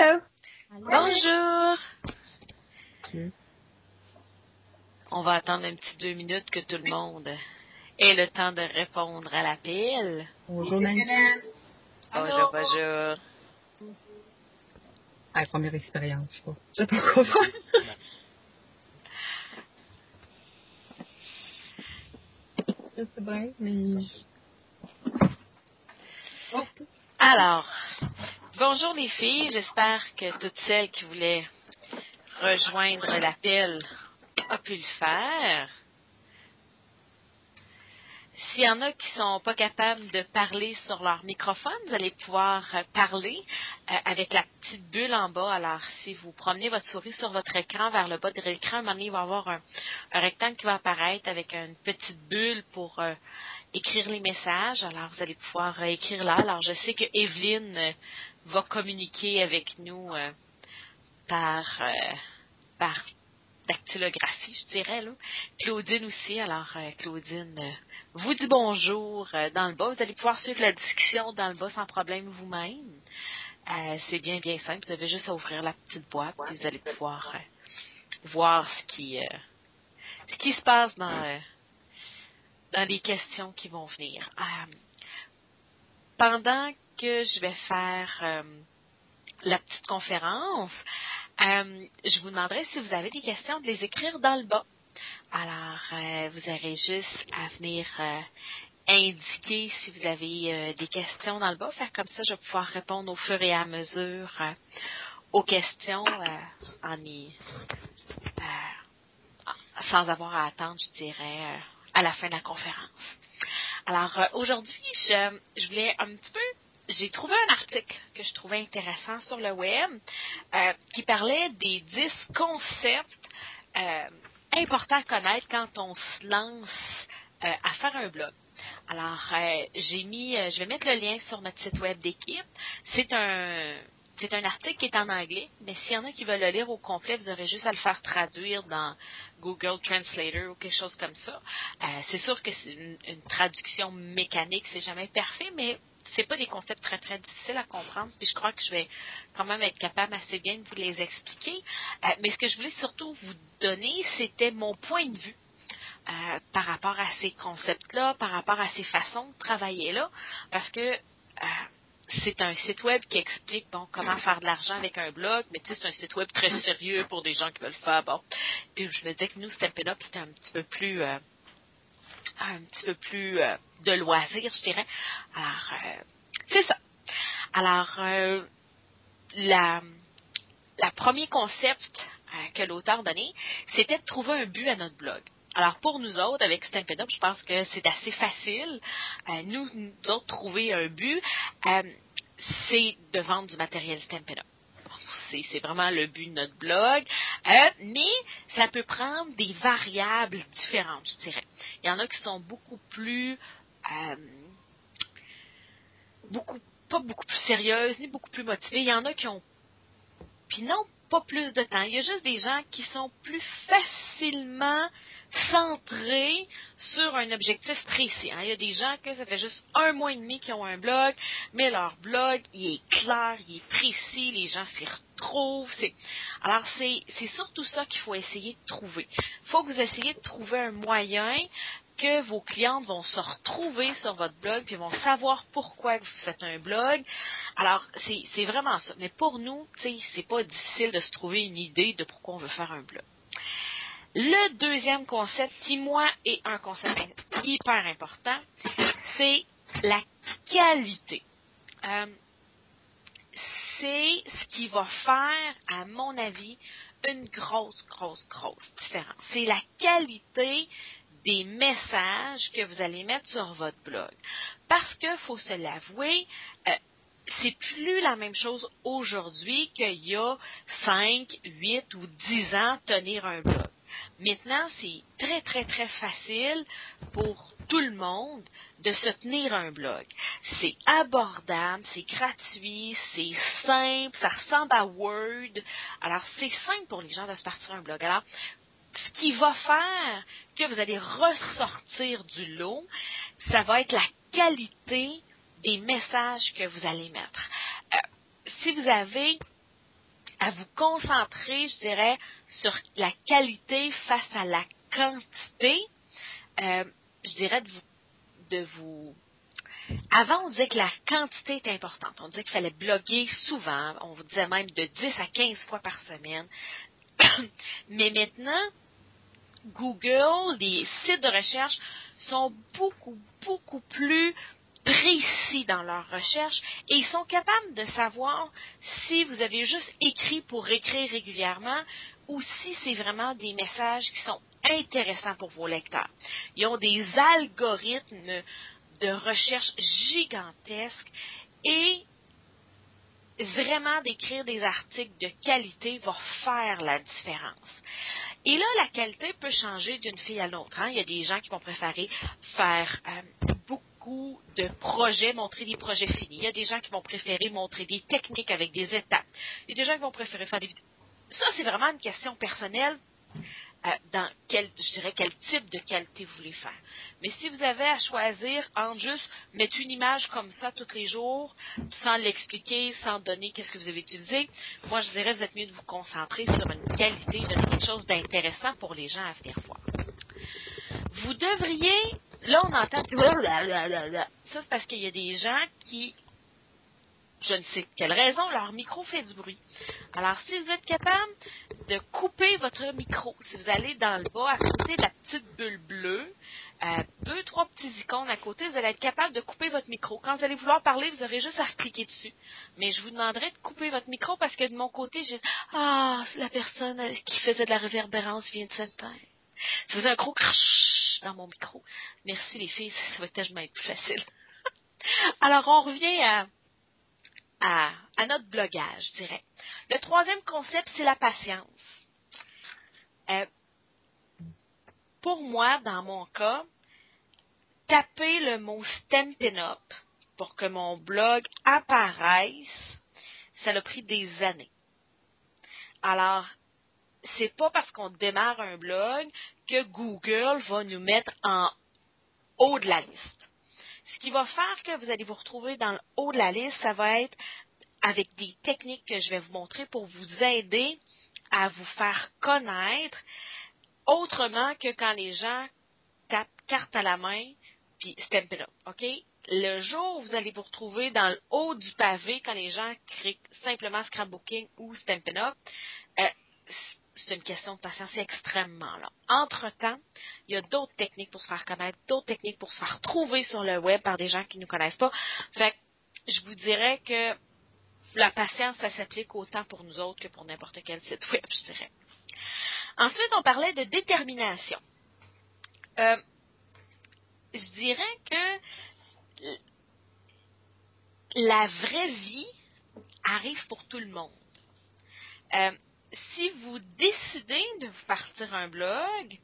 Hello. Bonjour. On va attendre un petit deux minutes que tout le monde ait le temps de répondre à l'appel. Bonjour Nancy. Bonjour, bonjour. Ah, première expérience, je sais pas. Je sais pas quoi faire. Bien, mais... Alors, bonjour les filles. J'espère que toutes celles qui voulaient rejoindre l'appel ont pu le faire. S'il y en a qui sont pas capables de parler sur leur microphone, vous allez pouvoir parler euh, avec la petite bulle en bas. Alors, si vous promenez votre souris sur votre écran vers le bas de l'écran, un moment donné, il va y avoir un, rectangle qui va apparaître avec une petite bulle pour euh, écrire les messages. Alors, vous allez pouvoir euh, écrire là. Alors, je sais que Evelyne va communiquer avec nous euh, par, euh, par dactylographie, je dirais. Là. Claudine aussi. Alors, euh, Claudine vous dit bonjour dans le bas. Vous allez pouvoir suivre la discussion dans le bas sans problème vous-même. C'est bien, bien simple. Vous avez juste à ouvrir la petite boîte et vous allez pouvoir voir ce qui, ce qui se passe dans, dans les questions qui vont venir. Pendant que je vais faire euh, la petite conférence, euh, je vous demanderai si vous avez des questions de les écrire dans le bas. Alors, euh, vous aurez juste à venir indiquer si vous avez des questions dans le bas. Faire comme ça, je vais pouvoir répondre au fur et à mesure aux questions en y, sans avoir à attendre, je dirais, à la fin de la conférence. Alors, aujourd'hui, je voulais un petit peu j'ai trouvé un article que je trouvais intéressant sur le web euh, qui parlait des 10 concepts euh, importants à connaître quand on se lance euh, à faire un blog. Alors, j'ai mis, je vais mettre le lien sur notre site web d'équipe. C'est un, c'est un article qui est en anglais, mais s'il y en a qui veulent le lire au complet, vous aurez juste à le faire traduire dans Google Translator ou quelque chose comme ça. C'est sûr que c'est une traduction mécanique, c'est jamais parfait, mais c'est pas des concepts très très difficiles à comprendre, puis je crois que je vais quand même être capable assez bien de vous les expliquer. Euh, mais ce que je voulais surtout vous donner, c'était mon point de vue. euh, par rapport à ces concepts-là, par rapport à ces façons de travailler là, parce que euh, c'est un site web qui explique bon comment faire de l'argent avec un blog, mais tu sais, c'est un site web très sérieux pour des gens qui veulent faire bon. Puis je me disais que nous, Stampin' Up, c'était un petit peu plus un petit peu plus euh, de loisir, je dirais. Alors, euh, c'est ça. Alors, euh, la, premier concept que l'auteur donnait, c'était de trouver un but à notre blog. Alors, pour nous autres, avec Stampin' Up, je pense que c'est assez facile. Nous, nous autres, trouver un but, c'est de vendre du matériel Stampin' Up. C'est vraiment le but de notre blog. Euh, mais ça peut prendre des variables différentes, je dirais. Il y en a qui sont beaucoup plus... euh, beaucoup pas beaucoup plus sérieuses, ni beaucoup plus motivées. Il y en a qui ont puis non, pas plus de temps. Il y a juste des gens qui sont plus facilement centrés sur un objectif précis. hein. Il y a des gens que ça fait juste un mois et demi qui ont un blog, mais leur blog, il est clair, il est précis, les gens s'y retrouvent. C'est- Alors, c'est c'est surtout ça qu'il faut essayer de trouver. Il faut que vous essayiez de trouver un moyen que vos clientes vont se retrouver sur votre blog, puis vont savoir pourquoi vous faites un blog. Alors, c'est c'est vraiment ça. Mais pour nous, c'est pas difficile de se trouver une idée de pourquoi on veut faire un blog. Le deuxième concept, qui moi est un concept hyper important, c'est la qualité. Euh, c'est ce qui va faire, à mon avis, une grosse, grosse, grosse différence. C'est la qualité des messages que vous allez mettre sur votre blog. Parce que, faut se l'avouer, euh, c'est plus la même chose aujourd'hui qu'il y a 5, 8 ou 10 ans tenir un blog. Maintenant, c'est très, très, très facile pour tout le monde de se tenir un blog. C'est abordable, c'est gratuit, c'est simple, ça ressemble à Word. Alors, c'est simple pour les gens de se partir un blog. Alors, ce qui va faire que vous allez ressortir du lot, ça va être la qualité des messages que vous allez mettre. Euh, si vous avez à vous concentrer, je dirais, sur la qualité face à la quantité. Euh, je dirais de vous, de vous avant, on disait que la quantité était importante. On disait qu'il fallait bloguer souvent. On vous disait même de 10 à 15 fois par semaine. Mais maintenant, Google, les sites de recherche sont beaucoup, beaucoup plus précis dans leur recherche et ils sont capables de savoir si vous avez juste écrit pour écrire régulièrement ou si c'est vraiment des messages qui sont intéressants pour vos lecteurs. Ils ont des algorithmes de recherche gigantesques et vraiment d'écrire des articles de qualité va faire la différence. Et là, la qualité peut changer d'une fille à l'autre. Hein. Il y a des gens qui vont préférer faire euh, beaucoup de projets, montrer des projets finis. Il y a des gens qui vont préférer montrer des techniques avec des étapes. Il y a des gens qui vont préférer faire des vidéos. Ça, c'est vraiment une question personnelle euh, dans quel, je dirais, quel type de qualité vous voulez faire. Mais si vous avez à choisir entre juste mettre une image comme ça tous les jours, sans l'expliquer, sans donner qu'est-ce que vous avez utilisé, moi je dirais vous êtes mieux de vous concentrer sur une qualité, de quelque chose d'intéressant pour les gens à venir voir. Vous devriez, là on entend, ça c'est parce qu'il y a des gens qui je ne sais quelle raison, leur micro fait du bruit. Alors, si vous êtes capable de couper votre micro, si vous allez dans le bas, à de la petite bulle bleue, euh, deux, trois petits icônes à côté, vous allez être capable de couper votre micro. Quand vous allez vouloir parler, vous aurez juste à cliquer dessus. Mais je vous demanderai de couper votre micro parce que de mon côté, j'ai Ah, la personne qui faisait de la réverbérance vient de s'éteindre. Ça faisait un gros crash dans mon micro. Merci les filles, ça va tellement être plus facile. Alors, on revient à à, notre blogage, je dirais. Le troisième concept, c'est la patience. Euh, pour moi, dans mon cas, taper le mot Stampin' Up pour que mon blog apparaisse, ça a pris des années. Alors, c'est pas parce qu'on démarre un blog que Google va nous mettre en haut de la liste. Ce qui va faire que vous allez vous retrouver dans le haut de la liste, ça va être avec des techniques que je vais vous montrer pour vous aider à vous faire connaître autrement que quand les gens tapent carte à la main puis Stampin' Up, OK? Le jour où vous allez vous retrouver dans le haut du pavé quand les gens créent simplement scrapbooking ou Stampin' Up, euh, c'est une question de patience, extrêmement long. Entre-temps, il y a d'autres techniques pour se faire connaître, d'autres techniques pour se faire trouver sur le web par des gens qui ne nous connaissent pas. Fait je vous dirais que la patience, ça s'applique autant pour nous autres que pour n'importe quel site web, je dirais. Ensuite, on parlait de détermination. Euh, je dirais que la vraie vie arrive pour tout le monde. Euh, si vous décidez de vous partir un blog,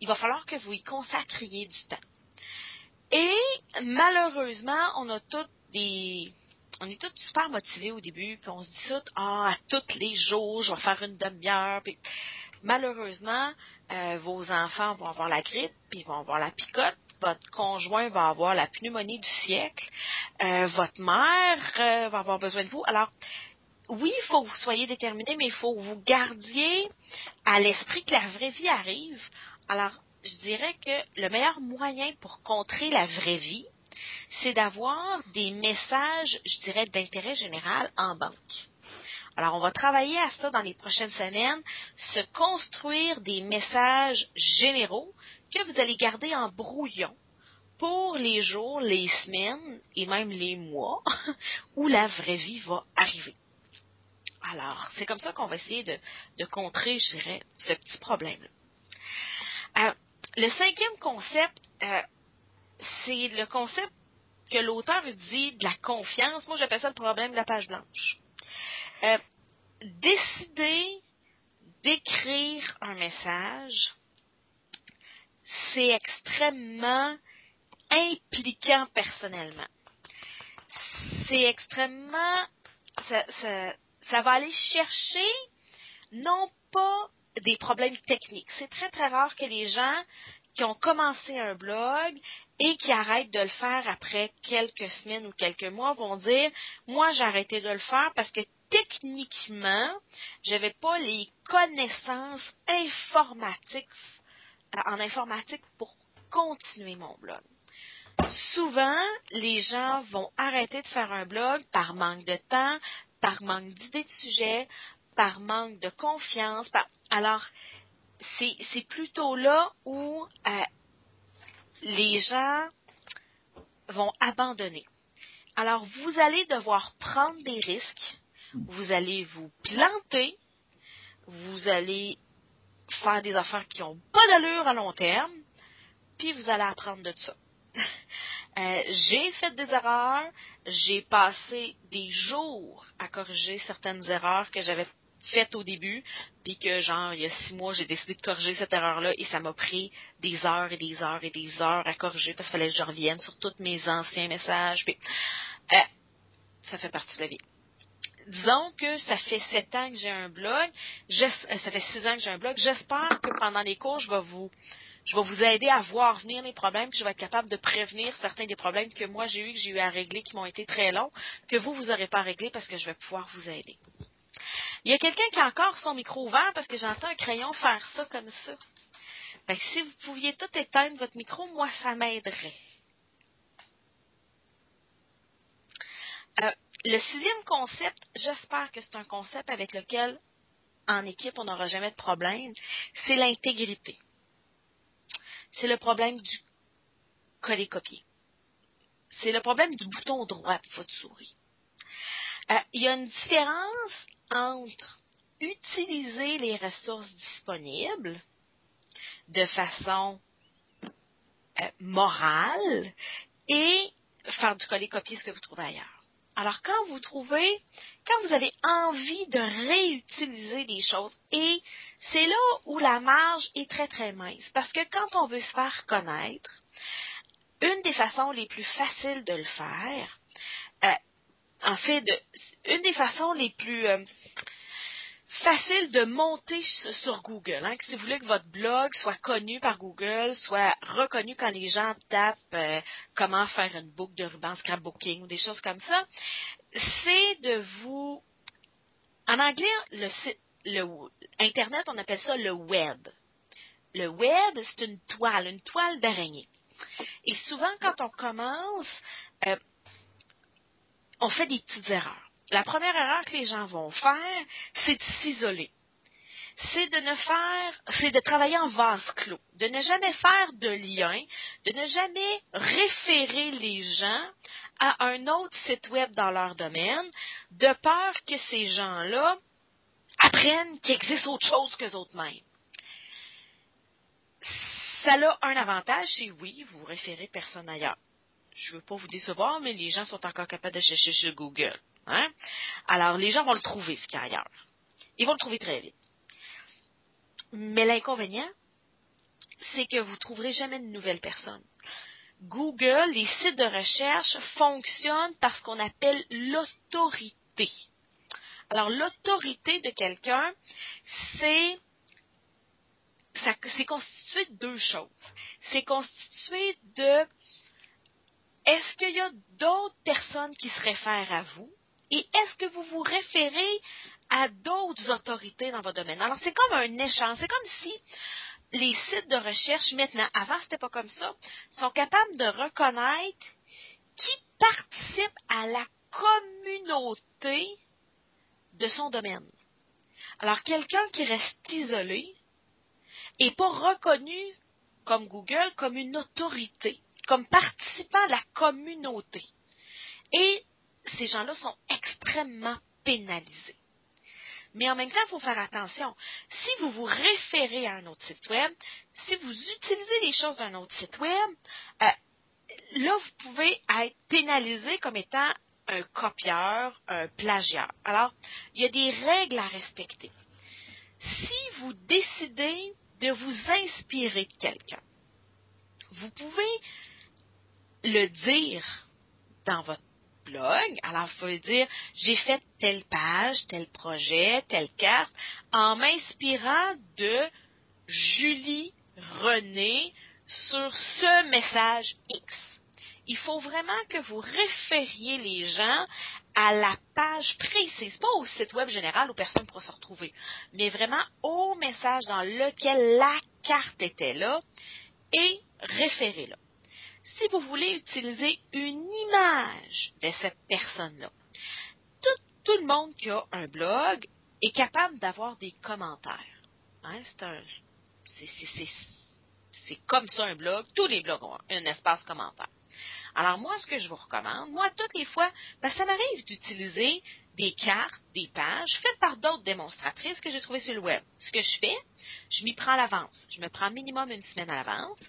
il va falloir que vous y consacriez du temps. Et malheureusement, on a tous des. On est tous super motivés au début, puis on se dit ça, ah, à tous les jours, je vais faire une demi-heure. Puis malheureusement, euh, vos enfants vont avoir la grippe, puis ils vont avoir la picote, votre conjoint va avoir la pneumonie du siècle, euh, votre mère euh, va avoir besoin de vous. Alors, oui, il faut que vous soyez déterminé, mais il faut que vous gardiez à l'esprit que la vraie vie arrive. Alors, je dirais que le meilleur moyen pour contrer la vraie vie, c'est d'avoir des messages, je dirais, d'intérêt général en banque. Alors, on va travailler à ça dans les prochaines semaines, se construire des messages généraux que vous allez garder en brouillon pour les jours, les semaines et même les mois où la vraie vie va arriver. Alors, c'est comme ça qu'on va essayer de, contrer, je dirais, ce petit problème-là. Euh, le cinquième concept, euh, c'est le concept que l'auteur dit de la confiance. Moi, j'appelle ça le problème de la page blanche. Euh, décider d'écrire un message, c'est extrêmement impliquant personnellement. C'est extrêmement ça va aller chercher non pas des problèmes techniques. C'est très très rare que les gens qui ont commencé un blog et qui arrêtent de le faire après quelques semaines ou quelques mois vont dire moi j'ai arrêté de le faire parce que techniquement j'avais pas les connaissances informatiques en informatique pour continuer mon blog. Souvent, les gens vont arrêter de faire un blog par manque de temps, par manque d'idées de sujet, par manque de confiance. Alors, c'est plutôt là où euh, les gens vont abandonner. Alors, vous allez devoir prendre des risques, vous allez vous planter, vous allez faire des affaires qui n'ont pas d'allure à long terme, puis vous allez apprendre de ça. Euh, j'ai fait des erreurs, j'ai passé des jours à corriger certaines erreurs que j'avais faites au début, puis que genre il y a six mois j'ai décidé de corriger cette erreur-là et ça m'a pris des heures et des heures et des heures à corriger parce qu'il fallait que je revienne sur tous mes anciens messages. Euh, ça fait partie de la vie disons que ça fait sept ans que j'ai un blog, euh, ça fait six ans que j'ai un blog. J'espère que pendant les cours, je vais vous je vais vous aider à voir venir les problèmes, puis je vais être capable de prévenir certains des problèmes que moi j'ai eu, que j'ai eu à régler, qui m'ont été très longs, que vous, vous n'aurez pas réglé parce que je vais pouvoir vous aider. Il y a quelqu'un qui a encore son micro ouvert parce que j'entends un crayon faire ça comme ça. Si vous pouviez tout éteindre votre micro, moi, ça m'aiderait. Euh, le sixième concept, j'espère que c'est un concept avec lequel, en équipe, on n'aura jamais de problème, c'est l'intégrité c'est le problème du coller-copier. C'est le problème du bouton droit de votre souris. Euh, il y a une différence entre utiliser les ressources disponibles de façon euh, morale et faire du coller-copier ce que vous trouvez ailleurs. Alors, quand vous trouvez, quand vous avez envie de réutiliser des choses, et c'est là où la marge est très, très mince, parce que quand on veut se faire connaître, une des façons les plus faciles de le faire, euh, en fait, une des façons les plus euh, facile de monter sur Google. Hein, si vous voulez que votre blog soit connu par Google, soit reconnu quand les gens tapent euh, comment faire une boucle de ruban scrapbooking ou des choses comme ça, c'est de vous... En anglais, le site, le Internet, on appelle ça le web. Le web, c'est une toile, une toile d'araignée. Et souvent, quand on commence, euh, on fait des petites erreurs la première erreur que les gens vont faire, c'est de s'isoler. C'est de ne faire, c'est de travailler en vase clos, de ne jamais faire de lien, de ne jamais référer les gens à un autre site web dans leur domaine, de peur que ces gens-là apprennent qu'il existe autre chose que eux-mêmes. Ça a un avantage, c'est oui, vous référez personne ailleurs. Je ne veux pas vous décevoir, mais les gens sont encore capables de chercher sur Google. Hein? Alors, les gens vont le trouver, ce ailleurs. Ils vont le trouver très vite. Mais l'inconvénient, c'est que vous ne trouverez jamais de nouvelles personnes. Google, les sites de recherche fonctionnent par ce qu'on appelle l'autorité. Alors, l'autorité de quelqu'un, c'est c'est constitué de deux choses. C'est constitué de est-ce qu'il y a d'autres personnes qui se réfèrent à vous? Et est-ce que vous vous référez à d'autres autorités dans votre domaine? Alors, c'est comme un échange. C'est comme si les sites de recherche maintenant, avant c'était pas comme ça, sont capables de reconnaître qui participe à la communauté de son domaine. Alors, quelqu'un qui reste isolé n'est pas reconnu comme Google comme une autorité, comme participant de la communauté. Et ces gens-là sont extrêmement pénalisés. Mais en même temps, il faut faire attention. Si vous vous référez à un autre site web, si vous utilisez les choses d'un autre site web, euh, là, vous pouvez être pénalisé comme étant un copieur, un plagiat. Alors, il y a des règles à respecter. Si vous décidez de vous inspirer de quelqu'un, vous pouvez le dire dans votre blog. Alors, il faut dire, j'ai fait telle page, tel projet, telle carte, en m'inspirant de Julie René sur ce message X. Il faut vraiment que vous référiez les gens à la page précise, pas au site web général où personne ne pourra se retrouver, mais vraiment au message dans lequel la carte était là et référez-la. Si vous voulez utiliser une image de cette personne-là, tout, le monde qui a un blog est capable d'avoir des commentaires. Hein, c'est comme ça un blog. Tous les blogs ont un espace commentaire. Alors moi, ce que je vous recommande, moi, toutes les fois, que ça m'arrive d'utiliser des cartes, des pages faites par d'autres démonstratrices que j'ai trouvées sur le web. Ce que je fais, je m'y prends à l'avance. Je me prends minimum une semaine à l'avance.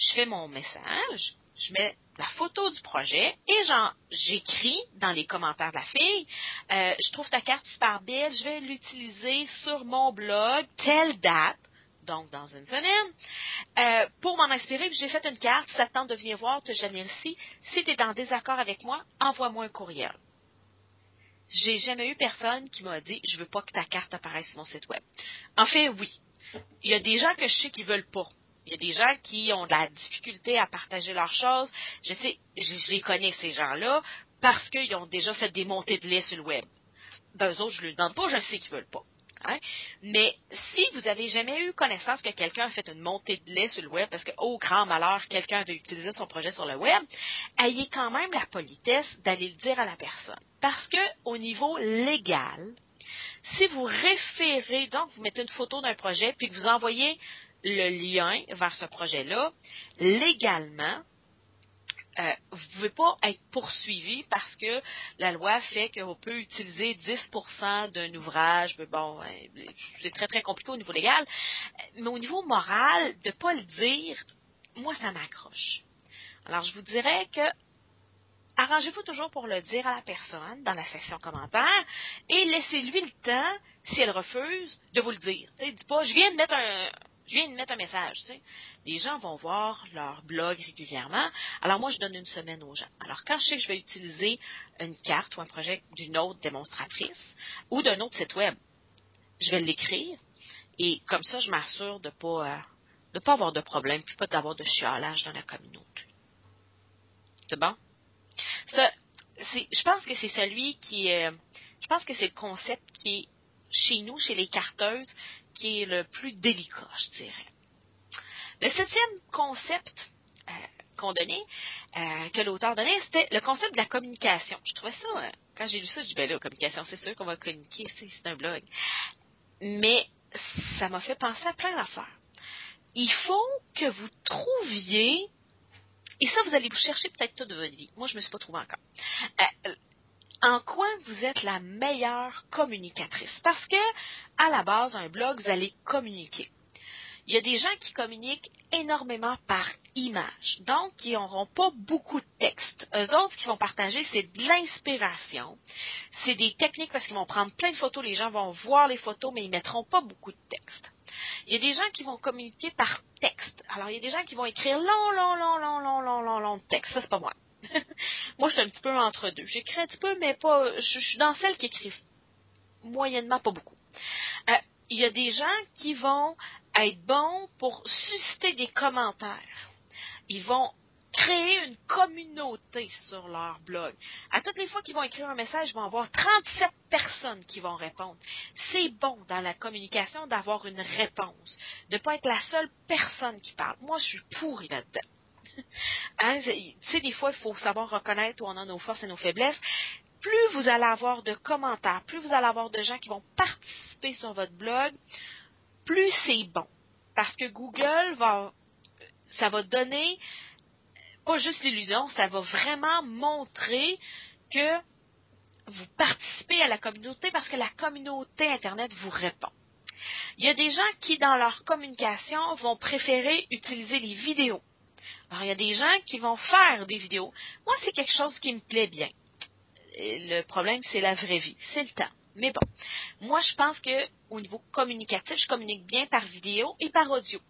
Je fais mon message, je mets la photo du projet et j'écris dans les commentaires de la fille, euh, je trouve ta carte super belle, je vais l'utiliser sur mon blog, telle date, donc dans une semaine, euh, pour m'en inspirer. J'ai fait une carte, ça te tente de venir voir, te gêner ici. Si tu es en désaccord avec moi, envoie-moi un courriel. J'ai jamais eu personne qui m'a dit je veux pas que ta carte apparaisse sur mon site web. En fait, oui. Il y a des gens que je sais qui veulent pas. Il y a des gens qui ont de la difficulté à partager leurs choses. Je sais, je, les connais, ces gens-là, parce qu'ils ont déjà fait des montées de lait sur le web. Ben, eux autres, je ne le demande pas, je sais qu'ils veulent pas. Hein? Mais si vous avez jamais eu connaissance que quelqu'un a fait une montée de lait sur le web, parce que, au grand malheur, quelqu'un avait utilisé son projet sur le web, ayez quand même la politesse d'aller le dire à la personne. Parce que, au niveau légal, si vous référez, donc vous mettez une photo d'un projet, puis que vous envoyez le lien vers ce projet-là, légalement, euh, vous ne pouvez pas être poursuivi parce que la loi fait qu'on peut utiliser 10% d'un ouvrage. Mais bon, c'est très, très compliqué au niveau légal. Mais au niveau moral, de ne pas le dire, moi, ça m'accroche. Alors, je vous dirais que arrangez-vous toujours pour le dire à la personne dans la section commentaires et laissez-lui le temps, si elle refuse, de vous le dire. sais, dis pas, je viens de mettre un, je viens de mettre un message, tu sais. Les gens vont voir leur blog régulièrement. Alors moi, je donne une semaine aux gens. Alors quand je sais que je vais utiliser une carte ou un projet d'une autre démonstratrice ou d'un autre site web, je vais l'écrire et comme ça, je m'assure de ne pas, euh, pas avoir de problème puis pas d'avoir de chialage dans la communauté. C'est bon? Ça, je pense que c'est celui qui est, je pense que c'est le concept qui est chez nous, chez les carteuses, qui est le plus délicat, je dirais. Le septième concept euh, qu'on donnait, euh, que l'auteur donnait, c'était le concept de la communication. Je trouvais ça, euh, quand j'ai lu ça, je dis, ben là, communication, c'est sûr qu'on va communiquer, c'est un blog. Mais ça m'a fait penser à plein d'affaires. Il faut que vous trouviez, et ça, vous allez vous chercher peut-être toute votre vie. Moi, je ne me suis pas trouvée encore en quoi vous êtes la meilleure communicatrice? Parce que, à la base, un blog, vous allez communiquer. Il y a des gens qui communiquent énormément par image, donc qui n'auront pas beaucoup de texte. Eux autres, qui vont partager, c'est de l'inspiration. C'est des techniques parce qu'ils vont prendre plein de photos, les gens vont voir les photos, mais ils ne mettront pas beaucoup de texte. Il y a des gens qui vont communiquer par texte. Alors, il y a des gens qui vont écrire long, long, long, long, long, long, long, long de texte. Ça, c'est pas moi. Moi, je suis un petit peu entre deux. J'écris un petit peu, mais pas. Je, suis dans celles qui écrivent moyennement, pas beaucoup. Euh, il y a des gens qui vont être bons pour susciter des commentaires. Ils vont créer une communauté sur leur blog. À toutes les fois qu'ils vont écrire un message, ils vont avoir 37 personnes qui vont répondre. C'est bon dans la communication d'avoir une réponse, de ne pas être la seule personne qui parle. Moi, je suis pourrie là-dedans. Hein, tu sais, des fois, il faut savoir reconnaître où on a nos forces et nos faiblesses. Plus vous allez avoir de commentaires, plus vous allez avoir de gens qui vont participer sur votre blog, plus c'est bon. Parce que Google va, ça va donner pas juste l'illusion, ça va vraiment montrer que vous participez à la communauté parce que la communauté Internet vous répond. Il y a des gens qui, dans leur communication, vont préférer utiliser les vidéos. Alors, il y a des gens qui vont faire des vidéos. Moi, c'est quelque chose qui me plaît bien. Le problème, c'est la vraie vie. C'est le temps. Mais bon, moi, je pense que au niveau communicatif, je communique bien par vidéo et par audio.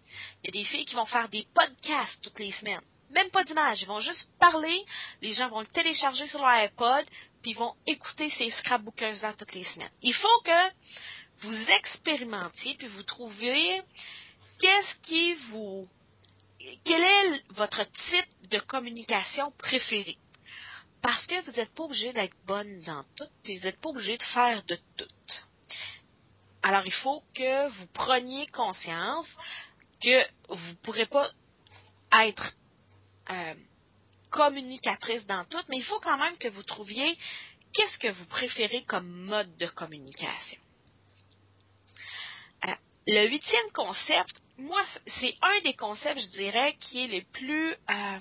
Il y a des filles qui vont faire des podcasts toutes les semaines. Même pas d'image. Ils vont juste parler. Les gens vont le télécharger sur leur iPod, puis ils vont écouter ces scrapbookers-là toutes les semaines. Il faut que vous expérimentiez, puis vous trouviez qu'est-ce qui vous quel est votre type de communication préféré? Parce que vous n'êtes pas obligé d'être bonne dans tout, puis vous n'êtes pas obligé de faire de tout. Alors, il faut que vous preniez conscience que vous ne pourrez pas être euh, communicatrice dans tout, mais il faut quand même que vous trouviez qu'est-ce que vous préférez comme mode de communication. Euh, le huitième concept, moi, c'est un des concepts, je dirais, qui est le plus... Euh,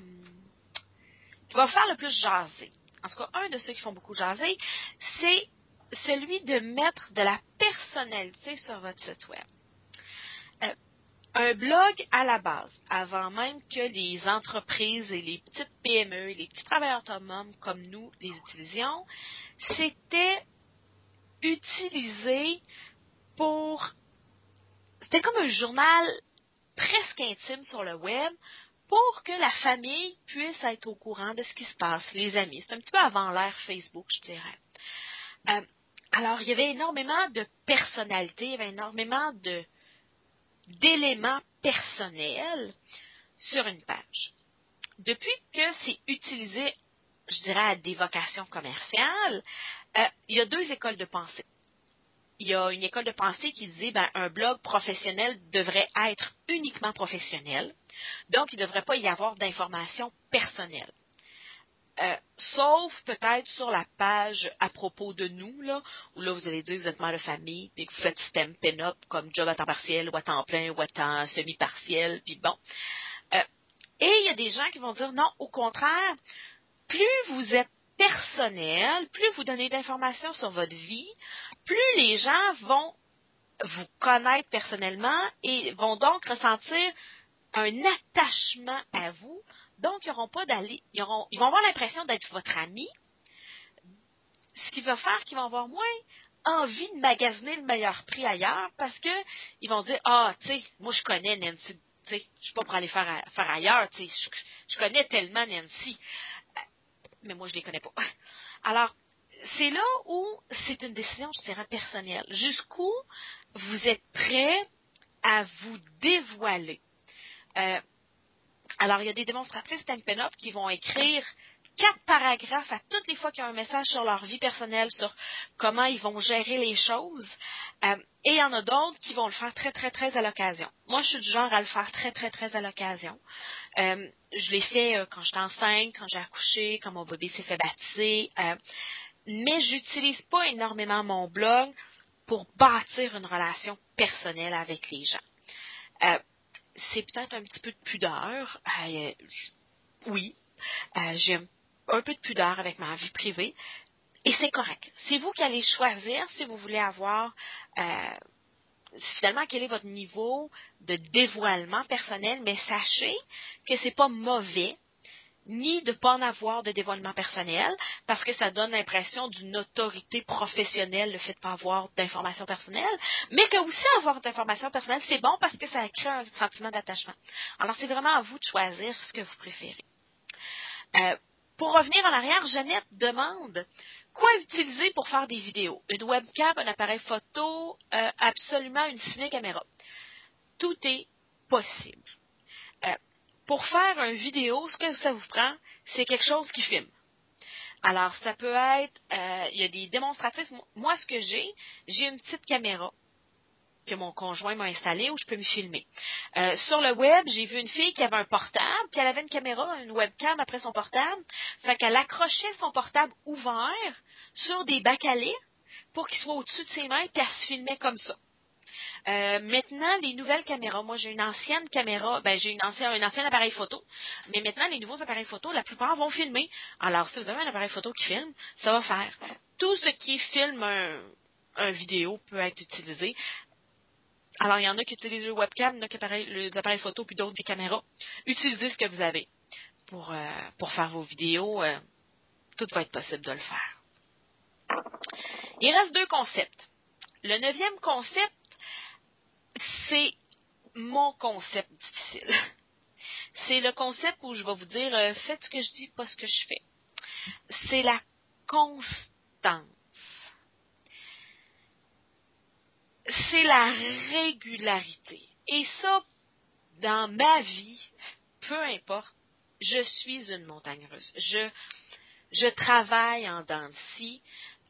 qui va faire le plus jaser. En tout cas, un de ceux qui font beaucoup jaser, c'est celui de mettre de la personnalité sur votre site web. Euh, un blog à la base, avant même que les entreprises et les petites PME les petits travailleurs autonomes comme nous les utilisions, c'était utilisé pour... C'était comme un journal presque intime sur le web pour que la famille puisse être au courant de ce qui se passe, les amis. C'est un petit peu avant l'ère Facebook, je dirais. Euh, alors, il y avait énormément de personnalités, il y avait énormément de, d'éléments personnels sur une page. Depuis que c'est utilisé, je dirais, à des vocations commerciales, euh, il y a deux écoles de pensée. Il y a une école de pensée qui dit ben, un blog professionnel devrait être uniquement professionnel, donc il ne devrait pas y avoir d'informations personnelles. Euh, sauf peut-être sur la page à propos de nous, là, où là, vous allez dire que vous êtes mère de famille, puis que vous faites système pin-up comme job à temps partiel, ou à temps plein, ou à temps semi-partiel, puis bon. Euh, et il y a des gens qui vont dire non, au contraire, plus vous êtes personnel, plus vous donnez d'informations sur votre vie, plus les gens vont vous connaître personnellement et vont donc ressentir un attachement à vous. Donc, ils pas d'aller, ils, vont avoir l'impression d'être votre ami, ce qui va faire qu'ils vont avoir moins envie de magasiner le meilleur prix ailleurs parce que ils vont dire ah tu sais moi je connais Nancy. Tu sais je suis pas pour aller faire, faire ailleurs tu sais je, connais tellement Nancy mais moi je les connais pas. Alors c'est là où c'est une décision je dirais personnelle jusqu'où vous êtes prêt à vous dévoiler euh, alors, il y a des démonstratrices Stampin' Up qui vont écrire quatre paragraphes à toutes les fois qu'il y a un message sur leur vie personnelle, sur comment ils vont gérer les choses. Euh, et il y en a d'autres qui vont le faire très, très, très à l'occasion. Moi, je suis du genre à le faire très, très, très à l'occasion. Euh, je l'ai fait quand j'étais enceinte, quand j'ai accouché, quand mon bébé s'est fait baptiser. Mais j'utilise pas énormément mon blog pour bâtir une relation personnelle avec les gens c'est peut-être un petit peu de pudeur. Euh, oui, euh, j'ai un peu de pudeur avec ma vie privée. Et c'est correct. C'est vous qui allez choisir si vous voulez avoir euh, finalement quel est votre niveau de dévoilement personnel, mais sachez que c'est pas mauvais ni de ne pas en avoir de dévoilement personnel, parce que ça donne l'impression d'une autorité professionnelle, le fait de ne pas avoir d'informations personnelles, mais que aussi avoir d'informations personnelles, c'est bon parce que ça crée un sentiment d'attachement. Alors, c'est vraiment à vous de choisir ce que vous préférez. Euh, pour revenir en arrière, Jeannette demande quoi utiliser pour faire des vidéos? Une webcam, un appareil photo, euh, absolument une ciné-caméra. Tout est possible. Pour faire une vidéo, ce que ça vous prend, c'est quelque chose qui filme. Alors, ça peut être, euh, il y a des démonstratrices. Moi, ce que j'ai, j'ai une petite caméra que mon conjoint m'a installée où je peux me filmer. Euh, sur le web, j'ai vu une fille qui avait un portable, puis elle avait une caméra, une webcam après son portable. Fait qu'elle accrochait son portable ouvert sur des bacs à lait pour qu'il soit au-dessus de ses mains, puis elle se filmait comme ça. Euh, maintenant, les nouvelles caméras, moi j'ai une ancienne caméra, ben j'ai une un ancien appareil photo, mais maintenant les nouveaux appareils photo, la plupart vont filmer. Alors si vous avez un appareil photo qui filme, ça va faire. Tout ce qui filme un, vidéo peut être utilisé. Alors il y en a qui utilisent le webcam, il y en a qui utilisent appareils photo, puis d'autres des caméras. Utilisez ce que vous avez pour, euh, pour faire vos vidéos. Euh, tout va être possible de le faire. Il reste deux concepts. Le neuvième concept, c'est mon concept difficile. C'est le concept où je vais vous dire euh, faites ce que je dis, pas ce que je fais. C'est la constance. C'est la régularité. Et ça, dans ma vie, peu importe, je suis une montagne russe. Je, je travaille en dents.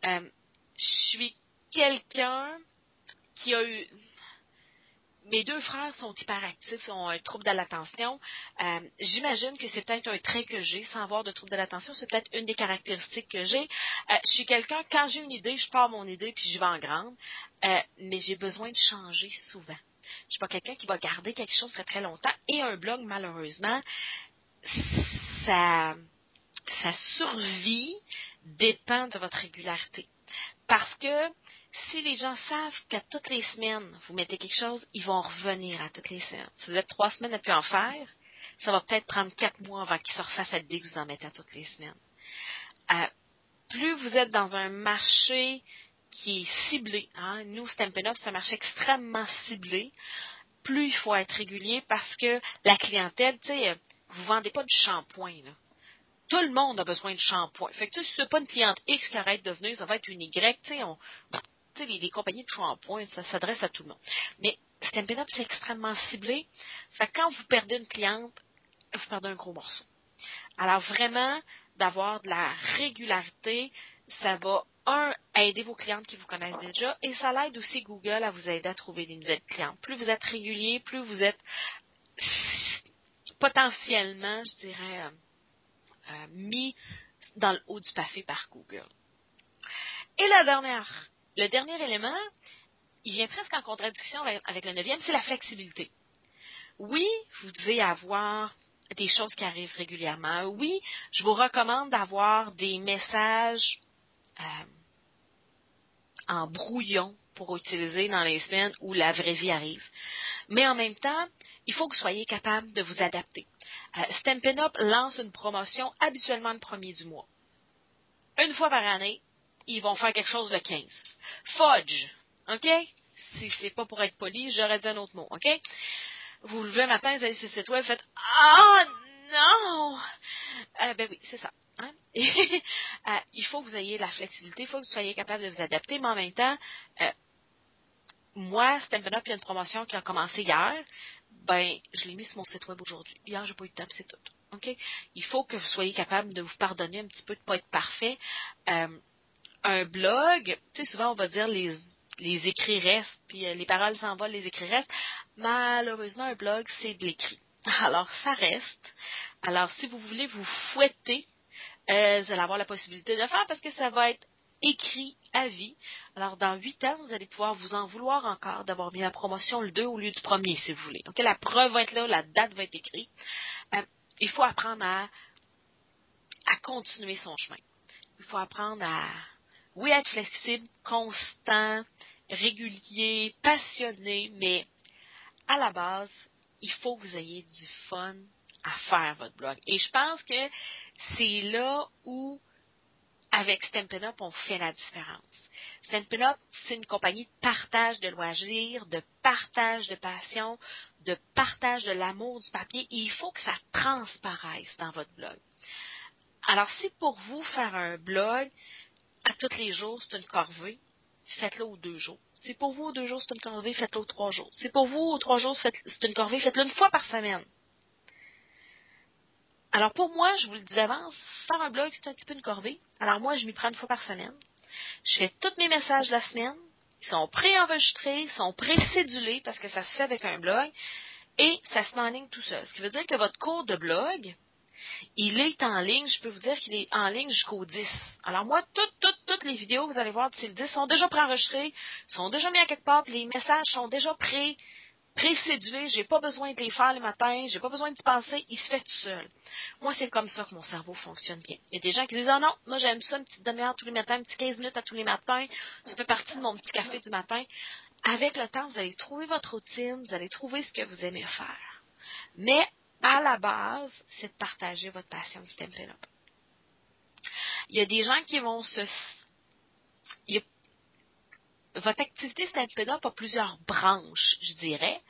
Euh, je suis quelqu'un qui a eu mes deux frères sont hyperactifs, ont un trouble de l'attention. Euh, j'imagine que c'est peut-être un trait que j'ai, sans avoir de trouble de l'attention. C'est peut-être une des caractéristiques que j'ai. Euh, je suis quelqu'un, quand j'ai une idée, je pars mon idée puis je vais en grande. Euh, mais j'ai besoin de changer souvent. Je suis pas quelqu'un qui va garder quelque chose très très longtemps. Et un blog, malheureusement, sa survie dépend de votre régularité. Parce que si les gens savent qu'à toutes les semaines, vous mettez quelque chose, ils vont revenir à toutes les semaines. Si vous êtes trois semaines à plus en faire, ça va peut-être prendre quatre mois avant qu'ils se refassent à l'idée que vous en mettez à toutes les semaines. Euh, plus vous êtes dans un marché qui est ciblé, hein, nous, Stampin' Up, c'est un marché extrêmement ciblé, plus il faut être régulier parce que la clientèle, tu sais, vous vendez pas du shampoing, tout le monde a besoin de shampoing. Fait que si c'est pas une cliente X qui arrête de venir, ça va être une Y. Tu sais, on, les, compagnies de shampoing, ça s'adresse à tout le monde. Mais Stampin' Up, c'est extrêmement ciblé. Fait quand vous perdez une cliente, vous perdez un gros morceau. Alors vraiment, d'avoir de la régularité, ça va, un, aider vos clientes qui vous connaissent déjà, et ça l'aide aussi Google à vous aider à trouver des nouvelles clientes. Plus vous êtes régulier, plus vous êtes potentiellement, je dirais, euh, mis dans le haut du pavé par Google. Et la dernière le dernier élément, il vient presque en contradiction avec, le neuvième, c'est la flexibilité. Oui, vous devez avoir des choses qui arrivent régulièrement. Oui, je vous recommande d'avoir des messages euh, en brouillon pour utiliser dans les semaines où la vraie vie arrive. Mais en même temps, il faut que vous soyez capable de vous adapter. Euh, Stampin' Up lance une promotion habituellement le premier du mois. Une fois par année, ils vont faire quelque chose le 15. Fudge, OK? Si c'est pas pour être poli, j'aurais dit un autre mot, OK? Vous levez matin, vous allez sur le site web, vous faites Ah oh, non! Euh, ben oui, c'est ça. Hein? euh, il faut que vous ayez la flexibilité, il faut que vous soyez capable de vous adapter, mais en même temps, moi, Stampin' Up, il y a une promotion qui a commencé hier. Ben, je l'ai mis sur mon site web aujourd'hui. Hier, j'ai pas eu de temps, c'est tout. OK? Il faut que vous soyez capable de vous pardonner un petit peu de pas être parfait. Euh, un blog, tu sais, souvent on va dire les, les écrits restent, puis euh, les paroles s'envolent, les écrits restent. Malheureusement, un blog, c'est de l'écrit. Alors, ça reste. Alors, si vous voulez vous fouetter, euh, vous allez avoir la possibilité de le faire parce que ça va être écrit à vie. Alors, dans huit ans, vous allez pouvoir vous en vouloir encore d'avoir mis la promotion le 2 au lieu du premier, si vous voulez. Donc, la preuve va être là, la date va être écrite. Euh, il faut apprendre à, à continuer son chemin. Il faut apprendre à, oui, être flexible, constant, régulier, passionné, mais à la base, il faut que vous ayez du fun à faire votre blog. Et je pense que c'est là où, avec Stampin' Up, on fait la différence. Stampin' Up, c'est une compagnie de partage de loisirs, de partage de passion, de partage de l'amour du papier, et il faut que ça transparaisse dans votre blog. Alors, si pour vous, faire un blog, à tous les jours, c'est une corvée, faites-le aux deux jours. C'est pour vous aux deux jours, c'est une corvée, faites-le aux trois jours. C'est pour vous aux trois jours, c'est une corvée, faites-le une fois par semaine. Alors pour moi, je vous le dis d'avance, faire un blog, c'est un petit peu une corvée. Alors moi, je m'y prends une fois par semaine. Je fais tous mes messages la semaine. Ils sont préenregistrés, ils sont précédulés parce que ça se fait avec un blog. Et ça se met en ligne tout seul. Ce qui veut dire que votre cours de blog, il est en ligne, je peux vous dire qu'il est en ligne jusqu'au 10. Alors moi, toutes, toutes, toutes les vidéos que vous allez voir d'ici le 10 sont déjà préenregistrées, sont déjà mis à quelque part, les messages sont déjà pré précédulés, j'ai pas besoin de les faire le matin, j'ai pas besoin d'y penser, il se fait tout seul. Moi, c'est comme ça que mon cerveau fonctionne bien. Il y a des gens qui disent, ah non, moi j'aime ça, une petite demi-heure tous les matins, un petit 15 minutes à tous les matins, ça fait partie de mon petit café du matin. Avec le temps, vous allez trouver votre routine, vous allez trouver ce que vous aimez faire. Mais à la base, c'est de partager votre passion du Stampin' Up. Il y a des gens qui vont se... Votre activité Stampin' Up a plusieurs branches, je dirais,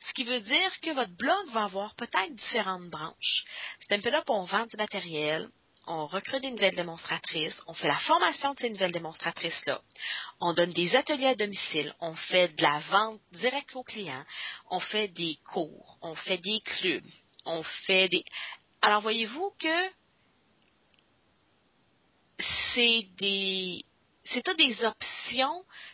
ce qui veut dire que votre blog va avoir peut-être différentes branches. Stampin' Up, on vend du matériel, on recrute des nouvelles démonstratrices, on fait la formation de ces nouvelles démonstratrices-là, on donne des ateliers à domicile, on fait de la vente directe aux clients, on fait des cours, on fait des clubs, on fait des... Alors, voyez-vous que c'est des c'est toutes des options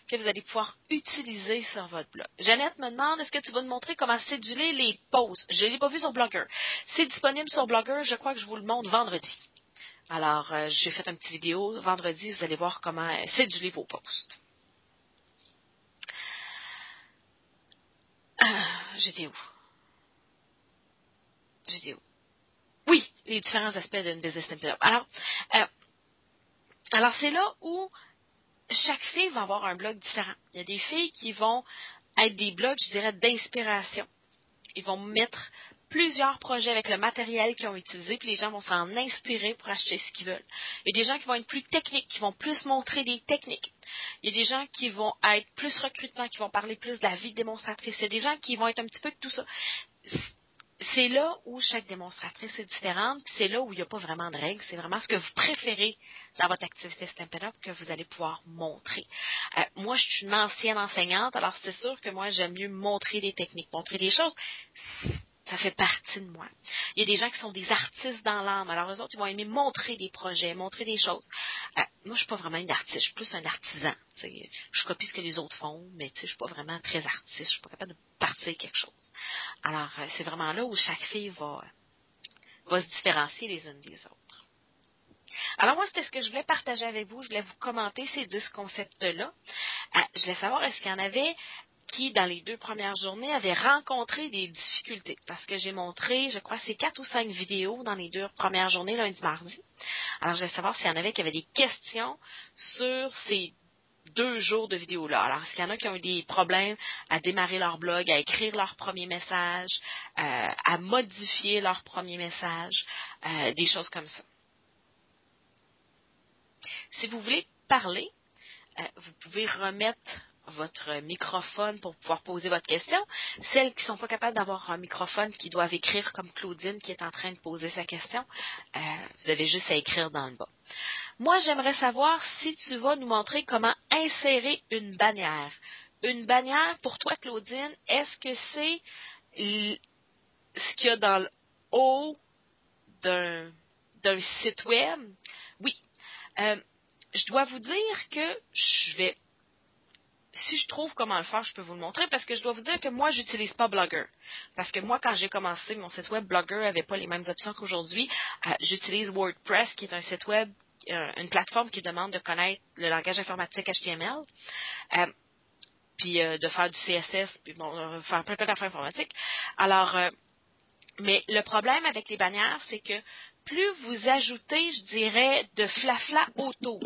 que vous allez pouvoir utiliser sur votre blog. Jeannette me demande, est-ce que tu vas nous montrer comment céduler les pauses? Je ne l'ai pas vu sur Blogger. C'est disponible sur Blogger, je crois que je vous le montre vendredi. Alors, euh, j'ai fait une petite vidéo. Vendredi, vous allez voir comment céduler vos posts. Euh, j'étais où? J'étais où? Oui, les différents aspects d'une business template. Alors, euh, alors c'est là où chaque fille va avoir un blog différent. Il y a des filles qui vont être des blogs, je dirais, d'inspiration. Ils vont mettre plusieurs projets avec le matériel qu'ils ont utilisé, puis les gens vont s'en inspirer pour acheter ce qu'ils veulent. Il y a des gens qui vont être plus techniques, qui vont plus montrer des techniques. Il y a des gens qui vont être plus recrutement, qui vont parler plus de la vie démonstratrice. Il y a des gens qui vont être un petit peu de tout ça c'est là où chaque démonstratrice est différente, c'est là où il n'y a pas vraiment de règles, c'est vraiment ce que vous préférez dans votre activité Stampin' Up que vous allez pouvoir montrer. Euh, moi, je suis une ancienne enseignante, alors c'est sûr que moi, j'aime mieux montrer des techniques, montrer des choses ça fait partie de moi. Il y a des gens qui sont des artistes dans l'âme. Alors, eux autres, ils vont aimer montrer des projets, montrer des choses. Euh, moi, je suis pas vraiment une artiste. Je suis plus un artisan. Je copie ce que les autres font, mais je suis pas vraiment très artiste. Je suis pas capable de partir quelque chose. Alors, euh, c'est vraiment là où chaque fille va, va se différencier les unes des autres. Alors moi, c'était ce que je voulais partager avec vous. Je voulais vous commenter ces 10 concepts-là. Euh, je voulais savoir, est-ce qu'il y en avait qui, dans les deux premières journées, avait rencontré des difficultés. Parce que j'ai montré, je crois, c'est quatre ou cinq vidéos dans les deux premières journées, lundi, mardi. Alors, je voulais savoir s'il y en avait qui avaient des questions sur ces deux jours de vidéos-là. Alors, est-ce qu'il y en a qui ont eu des problèmes à démarrer leur blog, à écrire leur premier message, euh, à modifier leur premier message, euh, des choses comme ça. Si vous voulez parler, euh, vous pouvez remettre votre microphone pour pouvoir poser votre question. Celles qui ne sont pas capables d'avoir un microphone, qui doivent écrire comme Claudine qui est en train de poser sa question, euh, vous avez juste à écrire dans le bas. Moi, j'aimerais savoir si tu vas nous montrer comment insérer une bannière. Une bannière, pour toi, Claudine, est-ce que c'est ce qu'il y a dans le haut d'un, site web? Oui. Euh, je dois vous dire que je vais si je trouve comment le faire, je peux vous le montrer parce que je dois vous dire que moi, j'utilise pas Blogger. Parce que moi, quand j'ai commencé mon site web, Blogger n'avait pas les mêmes options qu'aujourd'hui. Euh, j'utilise WordPress, qui est un site web, euh, une plateforme qui demande de connaître le langage informatique HTML. Euh, puis de faire du CSS, puis bon, faire plein, plein d'affaires informatiques. Alors, mais le problème avec les bannières, c'est que plus vous ajoutez, je dirais, de flafla autour,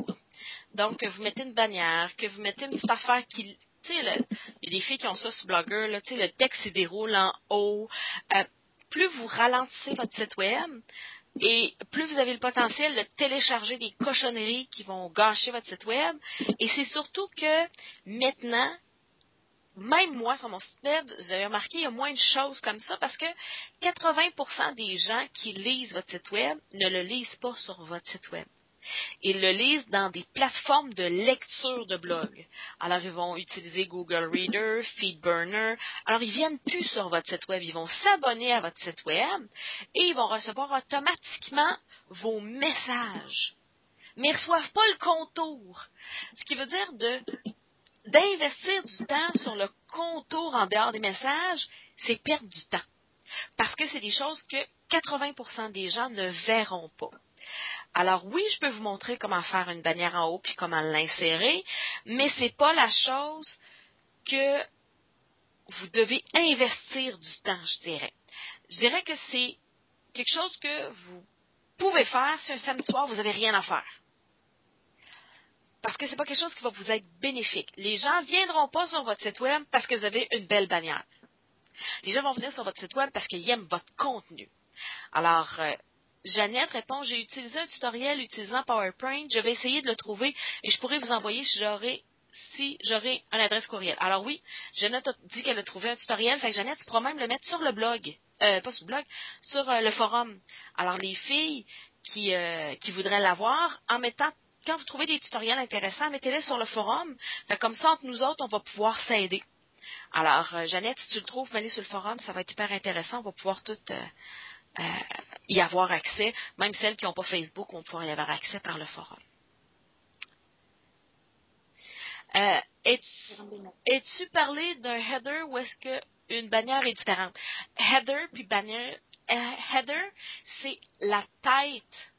donc, que vous mettez une bannière, que vous mettez une petite affaire qui. Tu sais, il y a des filles qui ont ça sur Blogger, là, tu sais, le texte se déroule en haut. Euh, plus vous ralentissez votre site web, et plus vous avez le potentiel de télécharger des cochonneries qui vont gâcher votre site web. Et c'est surtout que maintenant, même moi, sur mon site web, vous avez remarqué, il y a moins de choses comme ça parce que 80% des gens qui lisent votre site web ne le lisent pas sur votre site web. Ils le lisent dans des plateformes de lecture de blog. Alors, ils vont utiliser Google Reader, Feedburner. Alors, ils viennent plus sur votre site web. Ils vont s'abonner à votre site web et ils vont recevoir automatiquement vos messages. Mais ils ne reçoivent pas le contour. Ce qui veut dire d'investir du temps sur le contour en dehors des messages, c'est perdre du temps. Parce que c'est des choses que 80% des gens ne verront pas. Alors oui, je peux vous montrer comment faire une bannière en haut puis comment l'insérer, mais ce n'est pas la chose que vous devez investir du temps, je dirais. Je dirais que c'est quelque chose que vous pouvez faire si un samedi soir, vous n'avez rien à faire. Parce que ce n'est pas quelque chose qui va vous être bénéfique. Les gens viendront pas sur votre site web parce que vous avez une belle bannière. Les gens vont venir sur votre site web parce qu'ils aiment votre contenu. Alors, euh, Jeannette répond J'ai utilisé un tutoriel utilisant PowerPoint. Je vais essayer de le trouver et je pourrais vous envoyer si j'aurai si j'aurai une adresse courriel. Alors oui, Jeannette a dit qu'elle a trouvé un tutoriel. Fait que Jeannette, tu pourras même le mettre sur le blog. Euh, pas sur le blog, sur euh, le forum. Alors les filles qui, euh, qui voudraient l'avoir, en mettant quand vous trouvez des tutoriels intéressants, mettez-les sur le forum. Comme ça, entre nous autres, on va pouvoir s'aider. Alors, Jeannette, si tu le trouves, mets-les sur le forum, ça va être hyper intéressant. On va pouvoir tout euh, y avoir accès. Même celles qui n'ont pas Facebook vont pouvoir y avoir accès par le forum. Euh, Es-tu parlé d'un header ou est-ce qu'une bannière est différente? Header puis bannière. Euh, header, c'est la tête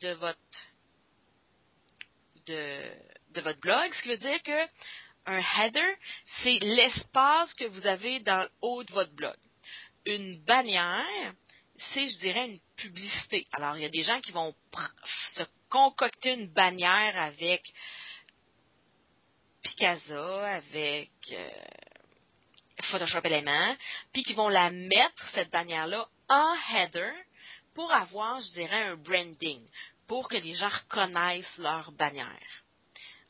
de votre de, de votre blog, ce qui veut dire que un header, c'est l'espace que vous avez dans le haut de votre blog. Une bannière, c'est, je dirais, une publicité. Alors, il y a des gens qui vont se concocter une bannière avec Picasa, avec euh, Photoshop Element, puis qui vont la mettre, cette bannière-là, en header pour avoir, je dirais, un branding, pour que les gens reconnaissent leur bannière.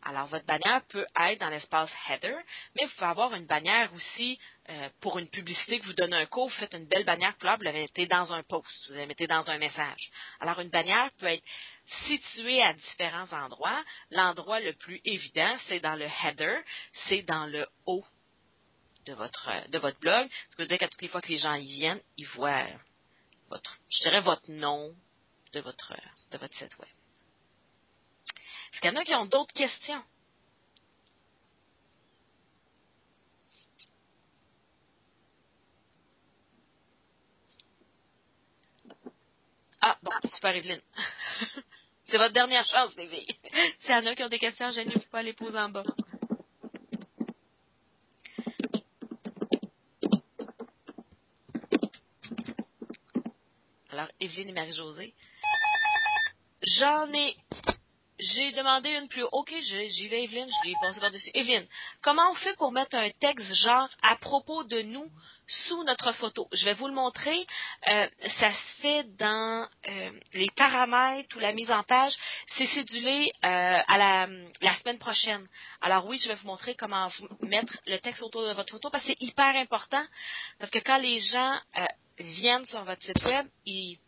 Alors, votre bannière peut être dans l'espace header, mais vous pouvez avoir une bannière aussi euh, pour une publicité que vous donne un cours, vous faites une belle bannière couleur, vous la mettez dans un post, vous la mettez dans un message. Alors, une bannière peut être située à différents endroits. L'endroit le plus évident, c'est dans le header, c'est dans le haut de votre, de votre blog. Ce qui veut dire qu'à toutes les fois que les gens y viennent, ils voient votre, je dirais votre nom de votre, de votre site web. Est-ce qu'il y en a qui ont d'autres questions? Ah, bon, super, Evelyne. C'est votre dernière chance, les filles. S'il y en a qui ont des questions, gênez-vous pas les poser en bas. Alors, Evelyne et Marie-Josée. J'en ai j'ai demandé une plus haut. OK, j'y vais, Evelyne, je l'ai passé par-dessus. Evelyne, comment on fait pour mettre un texte genre à propos de nous sous notre photo? Je vais vous le montrer. Euh, ça se fait dans euh, les paramètres ou la mise en page. C'est cédulé euh, à la, semaine prochaine. Alors oui, je vais vous montrer comment mettre le texte autour de votre photo parce que c'est hyper important. Parce que quand les gens viennent sur votre site web, ils,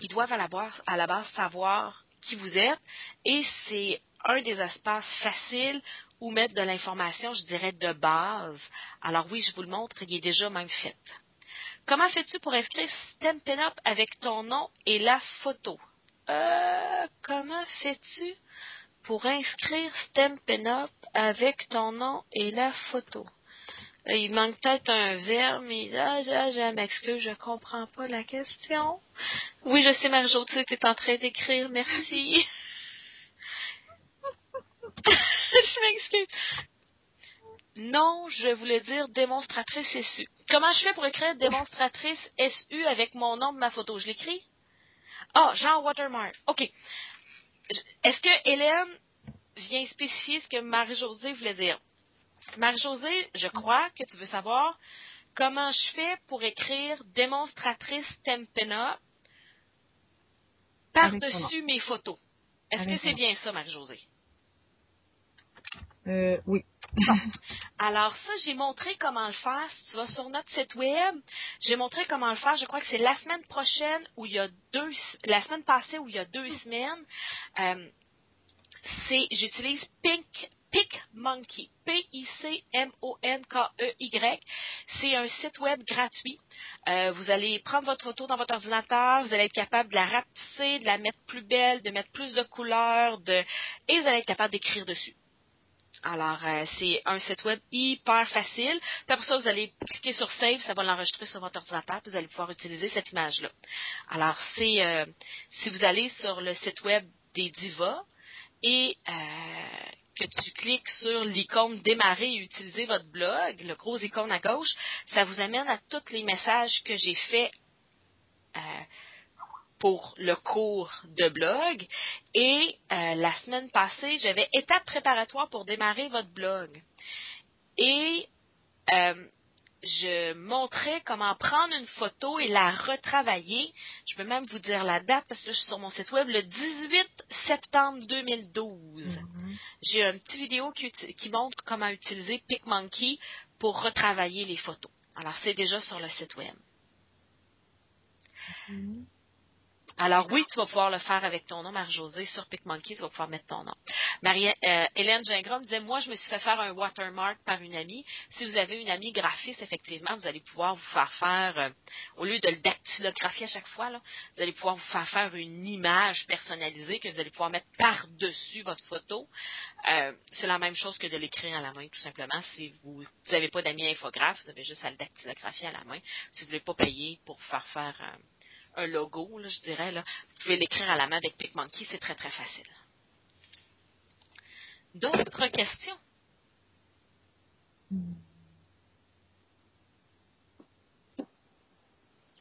ils doivent à la, à la base savoir qui vous êtes et c'est un des espaces faciles où mettre de l'information, je dirais, de base. Alors oui, je vous le montre, il est déjà même fait. Comment fais-tu pour inscrire Stampin' Up avec ton nom et la photo? Euh, comment fais-tu pour inscrire Stampin' Up avec ton nom et la photo? Euh, il manque peut-être un verbe, mais là, je m'excuse, je comprends pas la question. Oui, je sais, Marie-Jo, tu es en train d'écrire, merci. je m'excuse. Non, je voulais dire démonstratrice SU. Comment je fais pour écrire démonstratrice SU avec mon nom de ma photo? Je l'écris? Ah, Jean Watermark. OK. Est-ce que Hélène vient spécifier ce que Marie-Josée voulait dire? Marie-Josée, je crois que tu veux savoir comment je fais pour écrire démonstratrice Tempena par-dessus mes photos. Est-ce que c'est bien ça, Marie-Josée? Euh, oui. Alors ça, j'ai montré comment le faire. Si tu vas sur notre site web, j'ai montré comment le faire. Je crois que c'est la semaine prochaine où il y a deux, la semaine passée où il y a deux semaines. Euh, c'est, j'utilise Pink PicMonkey. P-I-C-M-O-N-K-E-Y. C'est un site web gratuit. Euh, vous allez prendre votre photo dans votre ordinateur, vous allez être capable de la rapetisser, de la mettre plus belle, de mettre plus de couleurs, et vous allez être capable d'écrire dessus. Alors, euh, c'est un site web hyper facile. Puis ça, vous allez cliquer sur Save, ça va l'enregistrer sur votre ordinateur, puis vous allez pouvoir utiliser cette image-là. Alors, c'est euh, si vous allez sur le site web des Divas et que tu cliques sur l'icône démarrer et utiliser votre blog, le gros icône à gauche, ça vous amène à tous les messages que j'ai faits euh, pour le cours de blog. Et euh, la semaine passée, j'avais étape préparatoire pour démarrer votre blog. Et euh, je montrais comment prendre une photo et la retravailler. Je peux même vous dire la date parce que je suis sur mon site web le 18 septembre 2012. Mm-hmm. J'ai une petite vidéo qui, montre comment utiliser PicMonkey pour retravailler les photos. Alors, c'est déjà sur le site web. Mm-hmm. Alors oui, tu vas pouvoir le faire avec ton nom, Marie-Josée, sur PicMonkey, tu vas pouvoir mettre ton nom. Marie euh, Hélène Gingras me disait, moi, je me suis fait faire un watermark par une amie. Si vous avez une amie graphiste, effectivement, vous allez pouvoir vous faire faire, euh, au lieu de le dactylographier à chaque fois, là, vous allez pouvoir vous faire faire une image personnalisée que vous allez pouvoir mettre par-dessus votre photo. Euh, c'est la même chose que de l'écrire à la main, tout simplement. Si vous n'avez pas d'amis infographe, vous avez juste à le dactylographier à la main. Si vous ne voulez pas payer pour faire faire un logo, je dirais. Là. Vous pouvez l'écrire à la main avec PicMonkey, c'est très très facile. D'autres questions?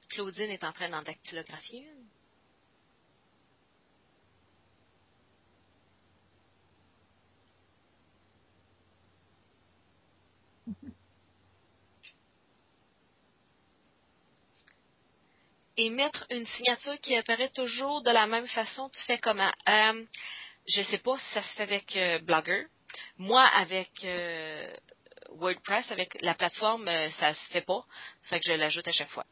Claudine est en train d'en dactylographier une. Et mettre une signature qui apparaît toujours de la même façon, tu fais comment? Euh, je sais pas si ça se fait avec euh, Blogger. Moi, avec euh, WordPress, avec la plateforme, euh, ça se fait pas. Fait que je l'ajoute à chaque fois.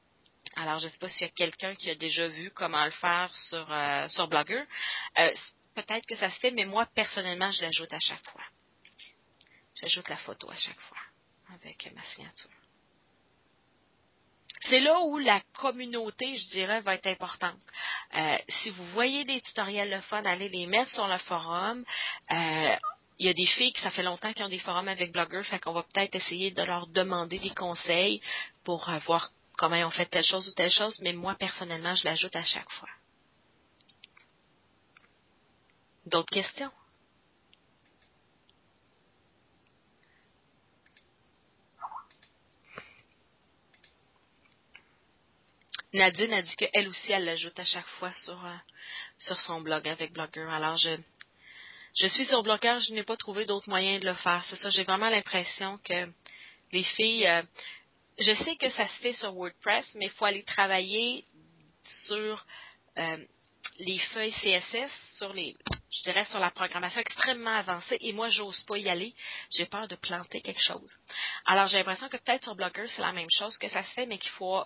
Alors, je sais pas s'il y a quelqu'un qui a déjà vu comment le faire sur, sur Blogger. Peut-être que ça se fait, mais moi, personnellement, je l'ajoute à chaque fois. J'ajoute la photo à chaque fois avec ma signature c'est là où la communauté, je dirais, va être importante. Euh, si vous voyez des tutoriels le fun, allez les mettre sur le forum. Euh, il y a des filles qui ça fait longtemps qui ont des forums avec blogueurs, fait qu'on va peut-être essayer de leur demander des conseils pour voir comment on fait telle chose ou telle chose, mais moi personnellement, je l'ajoute à chaque fois. D'autres questions? Nadine a dit qu'elle aussi, elle l'ajoute à chaque fois sur, euh, sur son blog avec Blogger. Alors, je, je suis sur Blogger, je n'ai pas trouvé d'autre moyen de le faire. C'est ça, j'ai vraiment l'impression que les filles... Euh, je sais que ça se fait sur WordPress, mais il faut aller travailler sur euh, les feuilles CSS, sur les, je dirais, sur la programmation extrêmement avancée. Et moi, j'ose pas y aller. J'ai peur de planter quelque chose. Alors, j'ai l'impression que peut-être sur Blogger, c'est la même chose que ça se fait, mais qu'il faut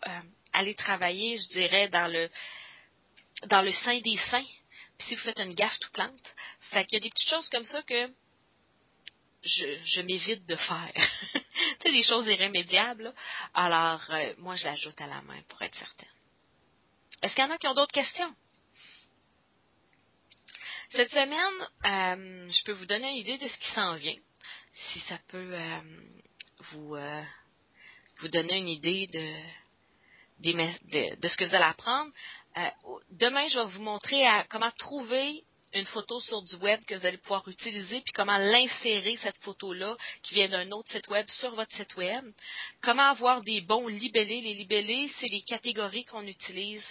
aller travailler, je dirais, dans le dans le sein des saints. Puis si vous faites une gaffe, tout plante. Fait qu'il y a des petites choses comme ça que je, m'évite de faire. tu sais, des choses irrémédiables. Alors, euh, moi, je l'ajoute à la main pour être certaine. Est-ce qu'il y en a qui ont d'autres questions? Cette semaine, euh, je peux vous donner une idée de ce qui s'en vient. Si ça peut euh, vous, vous donner une idée de, de, ce que vous allez apprendre. Euh, demain, je vais vous montrer comment trouver une photo sur du web que vous allez pouvoir utiliser, puis comment l'insérer, cette photo-là, qui vient d'un autre site web, sur votre site web. Comment avoir des bons libellés. Les libellés, c'est les catégories qu'on utilise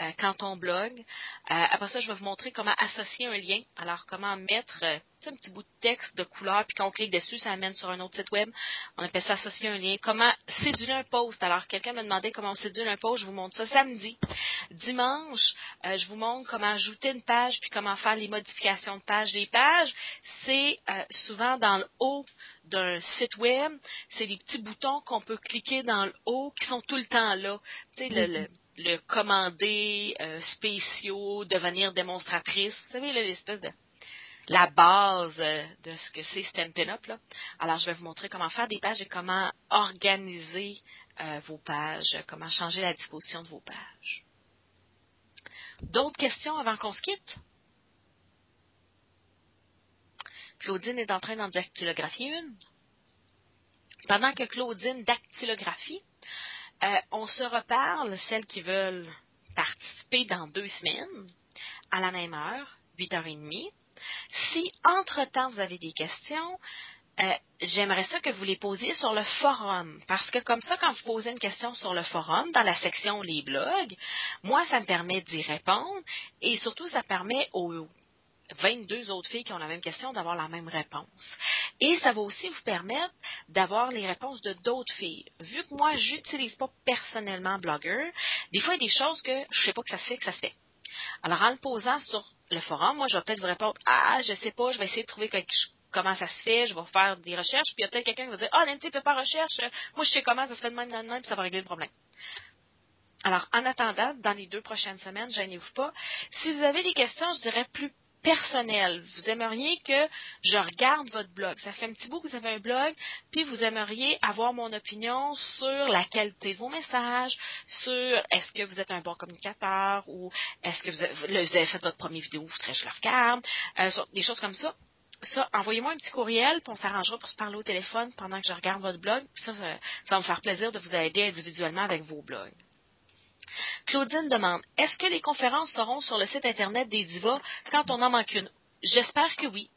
euh, quand on blogue. Euh, après ça, je vais vous montrer comment associer un lien. Alors, comment mettre euh, un petit bout de texte de couleur, puis quand on clique dessus, ça amène sur un autre site web. On appelle ça associer un lien. Comment céduler un post? Alors, quelqu'un m'a demandé comment on cédule un post. Je vous montre ça samedi. Dimanche, je vous montre comment ajouter une page, puis comment faire les modifications de page. Les pages, c'est souvent dans le haut d'un site web. C'est des petits boutons qu'on peut cliquer dans le haut qui sont tout le temps là. Tu sais, le mm-hmm le commander euh, spéciaux, devenir démonstratrice. Vous savez, l'espèce de la base euh, de ce que c'est Stampin' Up. Alors, je vais vous montrer comment faire des pages et comment organiser euh, vos pages, comment changer la disposition de vos pages. D'autres questions avant qu'on se quitte? Claudine est en train d'en dactylographier une. Pendant que Claudine dactylographie, euh, on se reparle, celles qui veulent participer dans deux semaines, à la même heure, 8h30. Si, entre-temps, vous avez des questions, euh, j'aimerais ça que vous les posiez sur le forum. Parce que comme ça, quand vous posez une question sur le forum, dans la section Les blogs, moi, ça me permet d'y répondre et surtout, ça permet aux 22 autres filles qui ont la même question d'avoir la même réponse. Et ça va aussi vous permettre d'avoir les réponses de d'autres filles. Vu que moi, j'utilise pas personnellement Blogger, des fois, il y a des choses que je sais pas que ça se fait, que ça se fait. Alors, en le posant sur le forum, moi, je vais peut-être vous répondre, ah, je sais pas, je vais essayer de trouver comment ça se fait, je vais faire des recherches, puis il y a peut-être quelqu'un qui va dire, ah, oh, Nancy, fais pas recherche, moi, je sais comment ça se fait de même, de même, puis ça va régler le problème. Alors, en attendant, dans les deux prochaines semaines, gênez-vous pas. Si vous avez des questions, je dirais plus personnelles, vous aimeriez que je regarde votre blog. Ça fait un petit bout que vous avez un blog, puis vous aimeriez avoir mon opinion sur la qualité de vos messages, sur est-ce que vous êtes un bon communicateur ou est-ce que vous avez, fait votre première vidéo, vous que je le regarde, euh, des choses comme ça ça, envoyez-moi un petit courriel, puis on s'arrangera pour se parler au téléphone pendant que je regarde votre blog. ça, ça, va me faire plaisir de vous aider individuellement avec vos blogs. Claudine demande Est-ce que les conférences seront sur le site internet des divas quand on en manque une? J'espère que oui.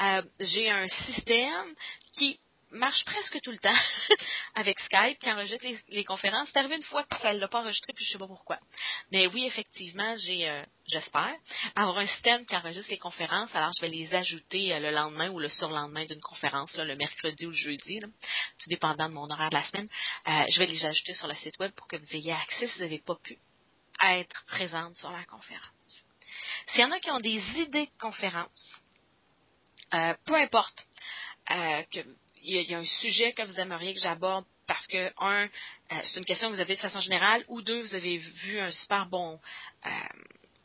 Euh, j'ai un système qui marche presque tout le temps avec Skype qui enregistre les, conférences. C'est arrivé une fois qu'elle ne l'a pas enregistré, puis je ne sais pas pourquoi. Mais oui, effectivement, j'ai, euh, j'espère, avoir un système qui enregistre les conférences. Alors, je vais les ajouter euh, le lendemain ou le surlendemain d'une conférence, le mercredi ou le jeudi, tout dépendant de mon horaire de la semaine. Euh, je vais les ajouter sur le site web pour que vous ayez accès si vous n'avez pas pu être présente sur la conférence. S'il y en a qui ont des idées de conférences, peu importe, que il y, a un sujet que vous aimeriez que j'aborde parce que, un, euh, c'est une question que vous avez de façon générale, ou deux, vous avez vu un super bon euh,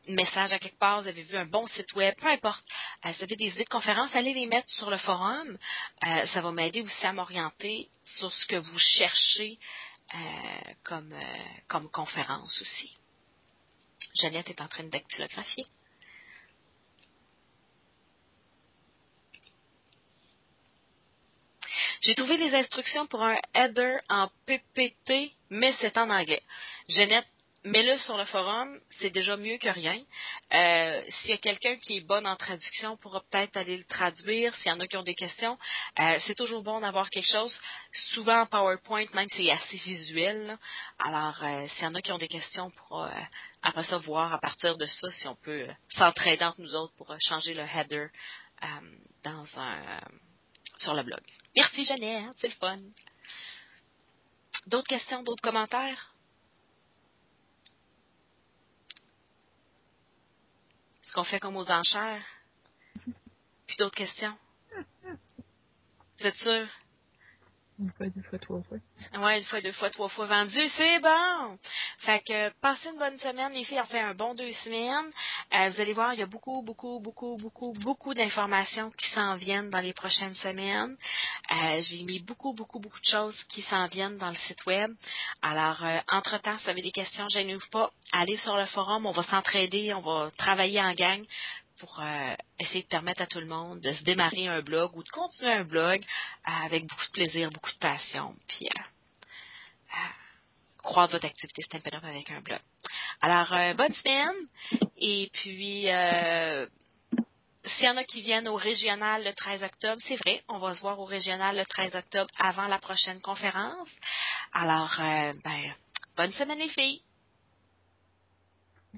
message à quelque part, vous avez vu un bon site web, peu importe. Euh, vous avez des idées de conférences, allez les mettre sur le forum. ça va m'aider aussi à m'orienter sur ce que vous cherchez comme, comme conférence aussi. Jeannette est en train de dactylographier. J'ai trouvé les instructions pour un header en PPT, mais c'est en anglais. Jeannette, mets-le sur le forum, c'est déjà mieux que rien. Euh, s'il y a quelqu'un qui est bon en traduction, pourra peut-être aller le traduire. S'il y en a qui ont des questions, euh, c'est toujours bon d'avoir quelque chose. Souvent en PowerPoint, même c'est assez visuel. Alors, euh, s'il y en a qui ont des questions, pour après ça voir à partir de ça si on peut s'entraider entre nous autres pour changer le header dans un sur le blog. Merci Jeannette, c'est le fun. D'autres questions, d'autres commentaires? Est-ce qu'on fait comme aux enchères? Puis d'autres questions? Vous êtes sûr? Une fois, deux fois, trois fois. Ouais, une fois, deux fois, trois fois vendu, c'est bon! Fait que, passez une bonne semaine, les filles, ont fait un bon deux semaines. Euh, vous allez voir, il y a beaucoup, beaucoup, beaucoup, beaucoup, beaucoup d'informations qui s'en viennent dans les prochaines semaines. Euh, j'ai mis beaucoup, beaucoup, beaucoup de choses qui s'en viennent dans le site web. Alors, euh, entre-temps, si vous avez des questions, gênez pas, allez sur le forum, on va s'entraider, on va travailler en gang pour euh, essayer de permettre à tout le monde de se démarrer un blog ou de continuer un blog euh, avec beaucoup de plaisir, beaucoup de passion, puis euh, croire votre activité stand up avec un blog. Alors, bonne semaine, et puis s'il y en a qui viennent au régional le 13 octobre, c'est vrai, on va se voir au régional le 13 octobre avant la prochaine conférence. Alors, ben, bonne semaine les filles.